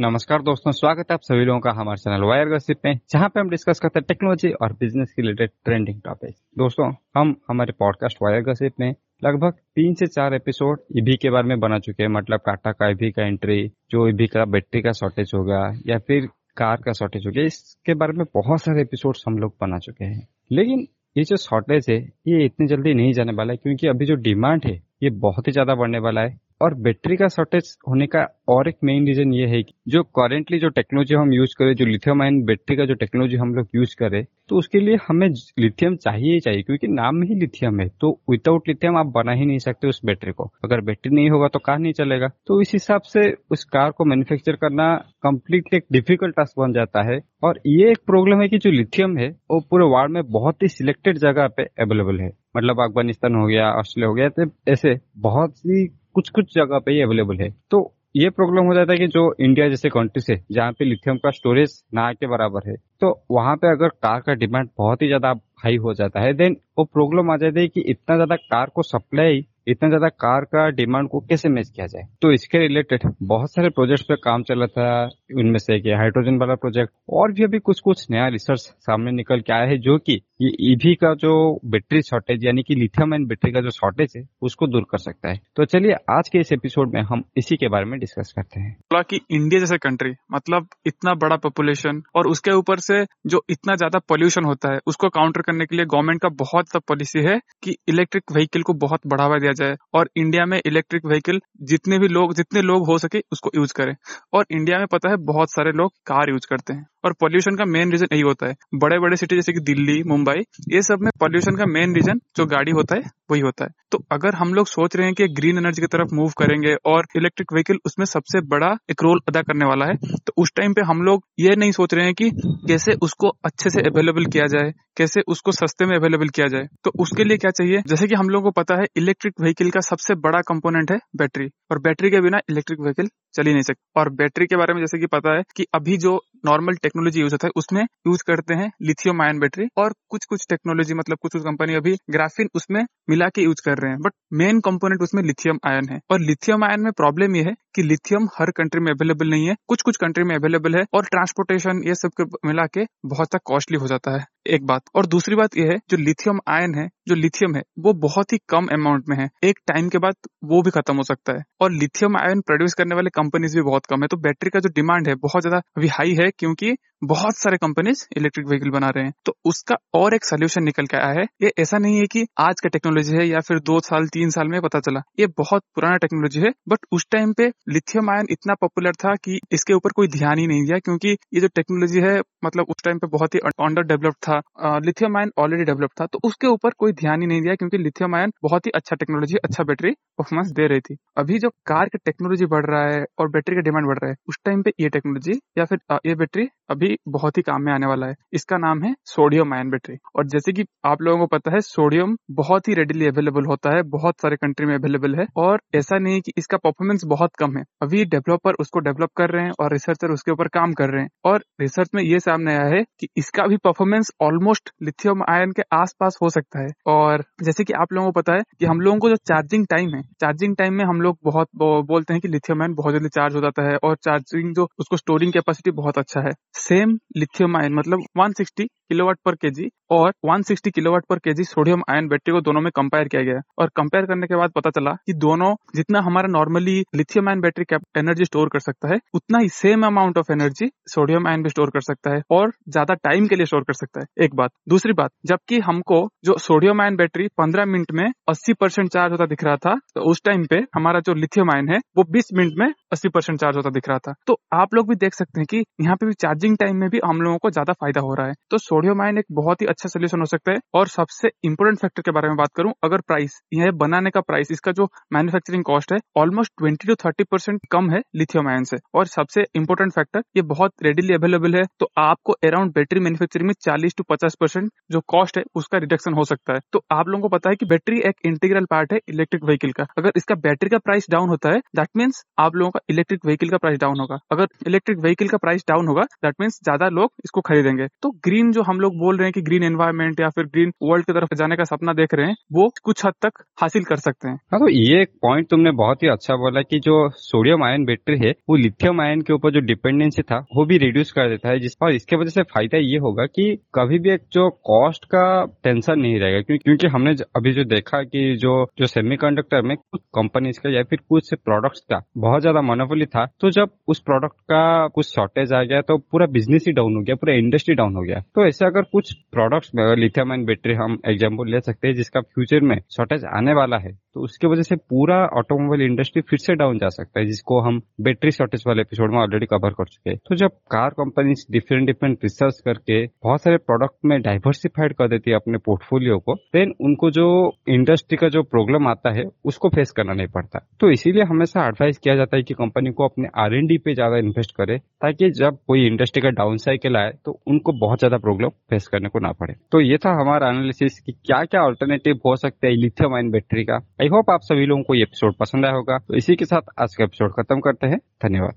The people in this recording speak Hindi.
नमस्कार दोस्तों, स्वागत है आप सभी लोगों का हमारे चैनल वायर गसिप में, जहाँ पे हम डिस्कस करते हैं टेक्नोलॉजी और बिज़नेस के रिलेटेड ट्रेंडिंग टॉपिक दोस्तों, हम हमारे पॉडकास्ट वायर गसिप में लगभग तीन से चार एपिसोड ईवी के बारे में बना चुके हैं। मतलब टाटा का ईवी का एंट्री जो ईवी का बैटरी का शॉर्टेज होगा, या फिर कार का शॉर्टेज हो गया इसके बारे में बहुत सारे एपिसोड हम लोग बना चुके हैं। लेकिन ये जो शॉर्टेज है, ये इतनी जल्दी नहीं जाने वाला है, क्योंकि अभी जो डिमांड है, ये बहुत ही ज़्यादा बढ़ने वाला है। और बैटरी का शॉर्टेज होने का और एक मेन रीजन ये है कि जो करेंटली जो टेक्नोलॉजी हम यूज़ करें, जो लिथियम आयन बैटरी का जो टेक्नोलॉजी हम लोग यूज़ करें तो उसके लिए हमें लिथियम चाहिए ही चाहिए, क्योंकि नाम ही लिथियम है। तो विदाउट लिथियम आप बना ही नहीं सकते उस बैटरी को। अगर बैटरी नहीं होगा तो कार नहीं चलेगा। तो इस हिसाब से उस कार को मैन्युफैक्चर करना कम्प्लीटली एक डिफ़िकल्ट टास्क बन जाता है। और ये एक प्रॉब्लम है कि जो लिथियम है, वो पूरे वर्ल्ड में बहुत ही सिलेक्टेड जगह पे अवेलेबल है। मतलब अफ़गानिस्तान हो गया, ऑस्ट्रेलिया हो गया तो ऐसे बहुत सी कुछ कुछ जगह पे ही अवेलेबल है। तो ये प्रॉब्लम हो जाता है कि जो इंडिया जैसे कंट्रीज़ है, जहाँ पे लिथियम का स्टोरेज ना के बराबर है तो वहाँ पे अगर कार का डिमांड बहुत ही ज़्यादा हाई हो जाता है। देन वो प्रॉब्लम आ जाती है कि इतना ज़्यादा कार को सप्लाई इतना ज़्यादा कार का डिमांड को कैसे मैच किया जाए? तो इसके रिलेटेड बहुत सारे प्रोजेक्ट्स पे काम चला था, उनमें से एक हाइड्रोजन वाला प्रोजेक्ट और भी अभी कुछ कुछ नया रिसर्च सामने निकल के आया है, जो कि ये ईवी का जो बैटरी शॉर्टेज यानी कि लिथियम एंड बैटरी का जो शॉर्टेज है, उसको दूर कर सकता है। तो चलिए, आज के इस एपिसोड में हम इसी के बारे में डिस्कस करते हैं। कि इंडिया जैसे कंट्री मतलब इतना बड़ा पॉपुलेशन और उसके ऊपर से जो इतना ज़्यादा पॉल्यूशन होता है, उसको काउंटर करने के लिए गवर्नमेंट का बहुत पॉलिसी है कि इलेक्ट्रिक व्हीकल को बहुत बढ़ावा दिया जाए और इंडिया में इलेक्ट्रिक व्हीकल जितने भी लोग, जितने लोग हो सके उसको यूज़ करें। और इंडिया में पता है बहुत सारे लोग कार यूज़ करते हैं और पॉल्यूशन का मेन रीजन यही होता है। बड़े बड़े सिटी जैसे कि दिल्ली, मुंबई, ये सब में पॉल्यूशन का मेन रीजन जो गाड़ी होता है वही होता है। तो अगर हम लोग सोच रहे हैं कि ग्रीन एनर्जी की तरफ़ मूव करेंगे और इलेक्ट्रिक व्हीकल उसमें सबसे बड़ा एक रोल अदा करने वाला है तो उस टाइम पे हम लोग ये नहीं सोच रहे हैं कि कैसे उसको अच्छे से अवेलेबल किया जाए, कैसे उसको सस्ते में अवेलेबल किया जाए। तो उसके लिए क्या चाहिए? जैसे कि हम लोग को पता है इलेक्ट्रिक व्हीकल का सबसे बड़ा कंपोनेंट है बैटरी और बैटरी के बिना इलेक्ट्रिक व्हीकल चल ही नहीं सकते। और बैटरी के बारे में जैसे कि पता है कि अभी जो नॉर्मल टेक्नोलॉजी यूज़ होता है, उसमें यूज़ करते हैं लिथियम आयन बैटरी और कुछ कुछ टेक्नोलॉजी मतलब कुछ कुछ कंपनी अभी ग्राफिन उसमें मिला के यूज़ कर रहे हैं बट मेन कंपोनेंट उसमें लिथियम आयन है। और लिथियम आयन में प्रॉब्लम ये है कि लिथियम हर कंट्री में अवेलेबल नहीं है कुछ कुछ कंट्री में अवेलेबल है और ट्रांसपोर्टेशन ये सब मिला के बहुत सा कॉस्टली हो जाता है। एक बात। और दूसरी बात यह है, जो लिथियम आयन है, जो लिथियम है, वो बहुत ही कम अमाउंट में है। एक टाइम के बाद वो भी खत्म हो सकता है। और लिथियम आयन प्रोड्यूस करने वाले कंपनीज़ भी बहुत कम है। तो बैटरी का जो डिमांड है, बहुत ज़्यादा अभी हाई है, क्योंकि बहुत सारे कंपनीज़ इलेक्ट्रिक व्हीकल बना रहे हैं। तो उसका और एक सोल्यूशन निकल के आया है। ये ऐसा नहीं है कि आज का टेक्नोलॉजी है या फिर दो साल, तीन साल में पता चला। ये बहुत पुराना टेक्नोलॉजी है बट उस टाइम पे लिथियम आयन इतना पॉपुलर था कि इसके ऊपर कोई ध्यान ही नहीं दिया, क्योंकि ये जो टेक्नोलॉजी है मतलब उस टाइम पे बहुत ही अंडर डेवलप था। लिथियम आयन ऑलरेडी डेवलप था तो उसके ऊपर कोई ध्यान ही नहीं दिया, क्योंकि लिथियम आयन बहुत ही अच्छा टेक्नोलॉजी अच्छा बैटरी परफॉर्मेंस दे रही थी। अभी जो कार की टेक्नोलॉजी बढ़ रहा है और बैटरी का डिमांड बढ़ रहा है, उस टाइम पे ये टेक्नोलॉजी या फिर ये बैटरी अभी बहुत ही काम में आने वाला है। इसका नाम है सोडियम आयन बैटरी। और जैसे कि आप लोगों को पता है, सोडियम बहुत ही रेडिली अवेलेबल होता है, बहुत सारे कंट्री में अवेलेबल है। और ऐसा नहीं कि इसका परफॉर्मेंस बहुत कम है। अभी डेवलपर उसको डेवलप कर रहे हैं और रिसर्चर उसके ऊपर काम कर रहे हैं। और रिसर्च में ये सामने आया है कि इसका भी परफॉर्मेंस ऑलमोस्ट लिथियम आयन के आसपास हो सकता है। और जैसे कि आप लोगों को पता है कि हम लोगों को जो चार्जिंग टाइम है चार्जिंग टाइम में हम लोग बहुत बोलते हैं कि लिथियम आयन बहुत जल्दी चार्ज हो जाता है और चार्जिंग जो उसको स्टोरिंग कैपेसिटी बहुत अच्छा है। सेम लिथियम आयन मतलब 160 किलोवाट पर केजी और 160 किलोवाट पर केजी सोडियम आयन बैटरी को दोनों में कंपेयर किया गया। और कंपेयर करने के बाद पता चला कि दोनों जितना हमारा normally lithium ion battery energy store कर सकता है, उतना ही same amount of energy sodium ion भी स्टोर कर सकता है और ज़्यादा टाइम के लिए स्टोर कर सकता है। एक बात। दूसरी बात, जबकि हमको जो सोडियम आयन बैटरी पंद्रह मिनट में अस्सी चार्ज होता दिख रहा था तो उस टाइम पे हमारा जो लिथियम आयन है, वो बीस मिनट में अस्सी चार्ज होता दिख रहा था। तो आप लोग भी देख सकते हैं कि यहाँ पे भी चार्जिंग टाइम में भी हम लोगों को ज़्यादा फ़ायदा हो रहा है। तो सोडियम आयन एक बहुत ही अच्छा सोल्यूशन हो सकता है। और सबसे इंपोर्टेंट फैक्टर के बारे में बात करूँ, अगर प्राइस यह बनाने का प्राइस इसका जो मैन्युफैक्चरिंग कॉस्ट है almost twenty two thirty percent कम है लिथियम आयन से। और सबसे इंपोर्टेंट फैक्टर ये बहुत रेडिली अवेलेबल है तो आपको अराउंड बैटरी मैन्युफैक्चरिंग में चालीस टू पचास परसेंट जो कॉस्ट है, उसका रिडक्शन हो सकता है। तो आप लोगों को पता है कि बैटरी एक इंटीग्रल पार्ट है इलेक्ट्रिक व्हीकल का। अगर इसका बैटरी का प्राइस डाउन होता है दैट मीन्स आप लोगों का इलेक्ट्रिक व्हीकल का प्राइस डाउन होगा। अगर इलेक्ट्रिक व्हीकल का प्राइस डाउन होगा दैट मीन्स ज़्यादा लोग इसको खरीदेंगे। तो ग्रीन जो हम लोग बोल रहे हैं कि ग्रीन एनवायरमेंट या फिर ग्रीन वर्ल्ड की तरफ़ जाने का सपना देख रहे हैं वो कुछ हद तक हासिल कर सकते हैं। हाँ तो ये पॉइंट तुमने बहुत ही अच्छा बोला कि जो सोडियम आयन बैटरी है वो लिथियम आयन के ऊपर जो डिपेंडेंसी था वो भी रिड्यूस कर देता है जिस और इसके वजह से फ़ायदा ये होगा कि कभी भी एक जो कॉस्ट का टेंशन नहीं रहेगा क्यों, क्योंकि हमने अभी जो देखा कि जो जो सेमीकंडक्टर में कुछ कंपनीज़ का या फिर कुछ प्रोडक्ट्स का बहुत ज़्यादा मोनोपोली था तो जब उस प्रोडक्ट का कुछ शॉर्टेज आ गया तो पूरा बिज़नेस ही डाउन हो गया पूरा इंडस्ट्री डाउन हो गया। तो ऐसे अगर कुछ प्रोडक्ट्स लिथियम आयन बैटरी हम एग्ज़ाम्पल ले सकते हैं, जिसका फ्यूचर में शॉर्टेज आने वाला है तो उसकी वजह से पूरा ऑटोमोबाइल इंडस्ट्री फिर से डाउन जा सकता है, जिसको हम बैटरी शॉर्टेज वाले एपिसोड में ऑलरेडी कवर कर चुके हैं। तो जब car company different different research करके बहुत सारे प्रोडक्ट में डाइवर्सिफाइड कर देती है अपने पोर्टफोलियो को देन उनको जो इंडस्ट्री का जो प्रॉब्लम आता है, उसको फेस करना नहीं पड़ता। तो इसीलिए हमेशा एडवाइस किया जाता है कि कंपनी को अपने आर पे ज़्यादा इन्वेस्ट करे, ताकि जब कोई इंडस्ट्री का डाउन साइकिल आए तो उनको बहुत ज़्यादा प्रॉब्लम फेस करने को ना पड़े। तो ये था हमारा एनालिसिस कि क्या क्या ऑल्टरनेटिव हो सकते हैं लिथियम आयन बैटरी का। आई होप आप सभी लोगों को ये एपिसोड पसंद आया होगा। तो इसी के साथ आज का एपिसोड खत्म करते हैं। धन्यवाद।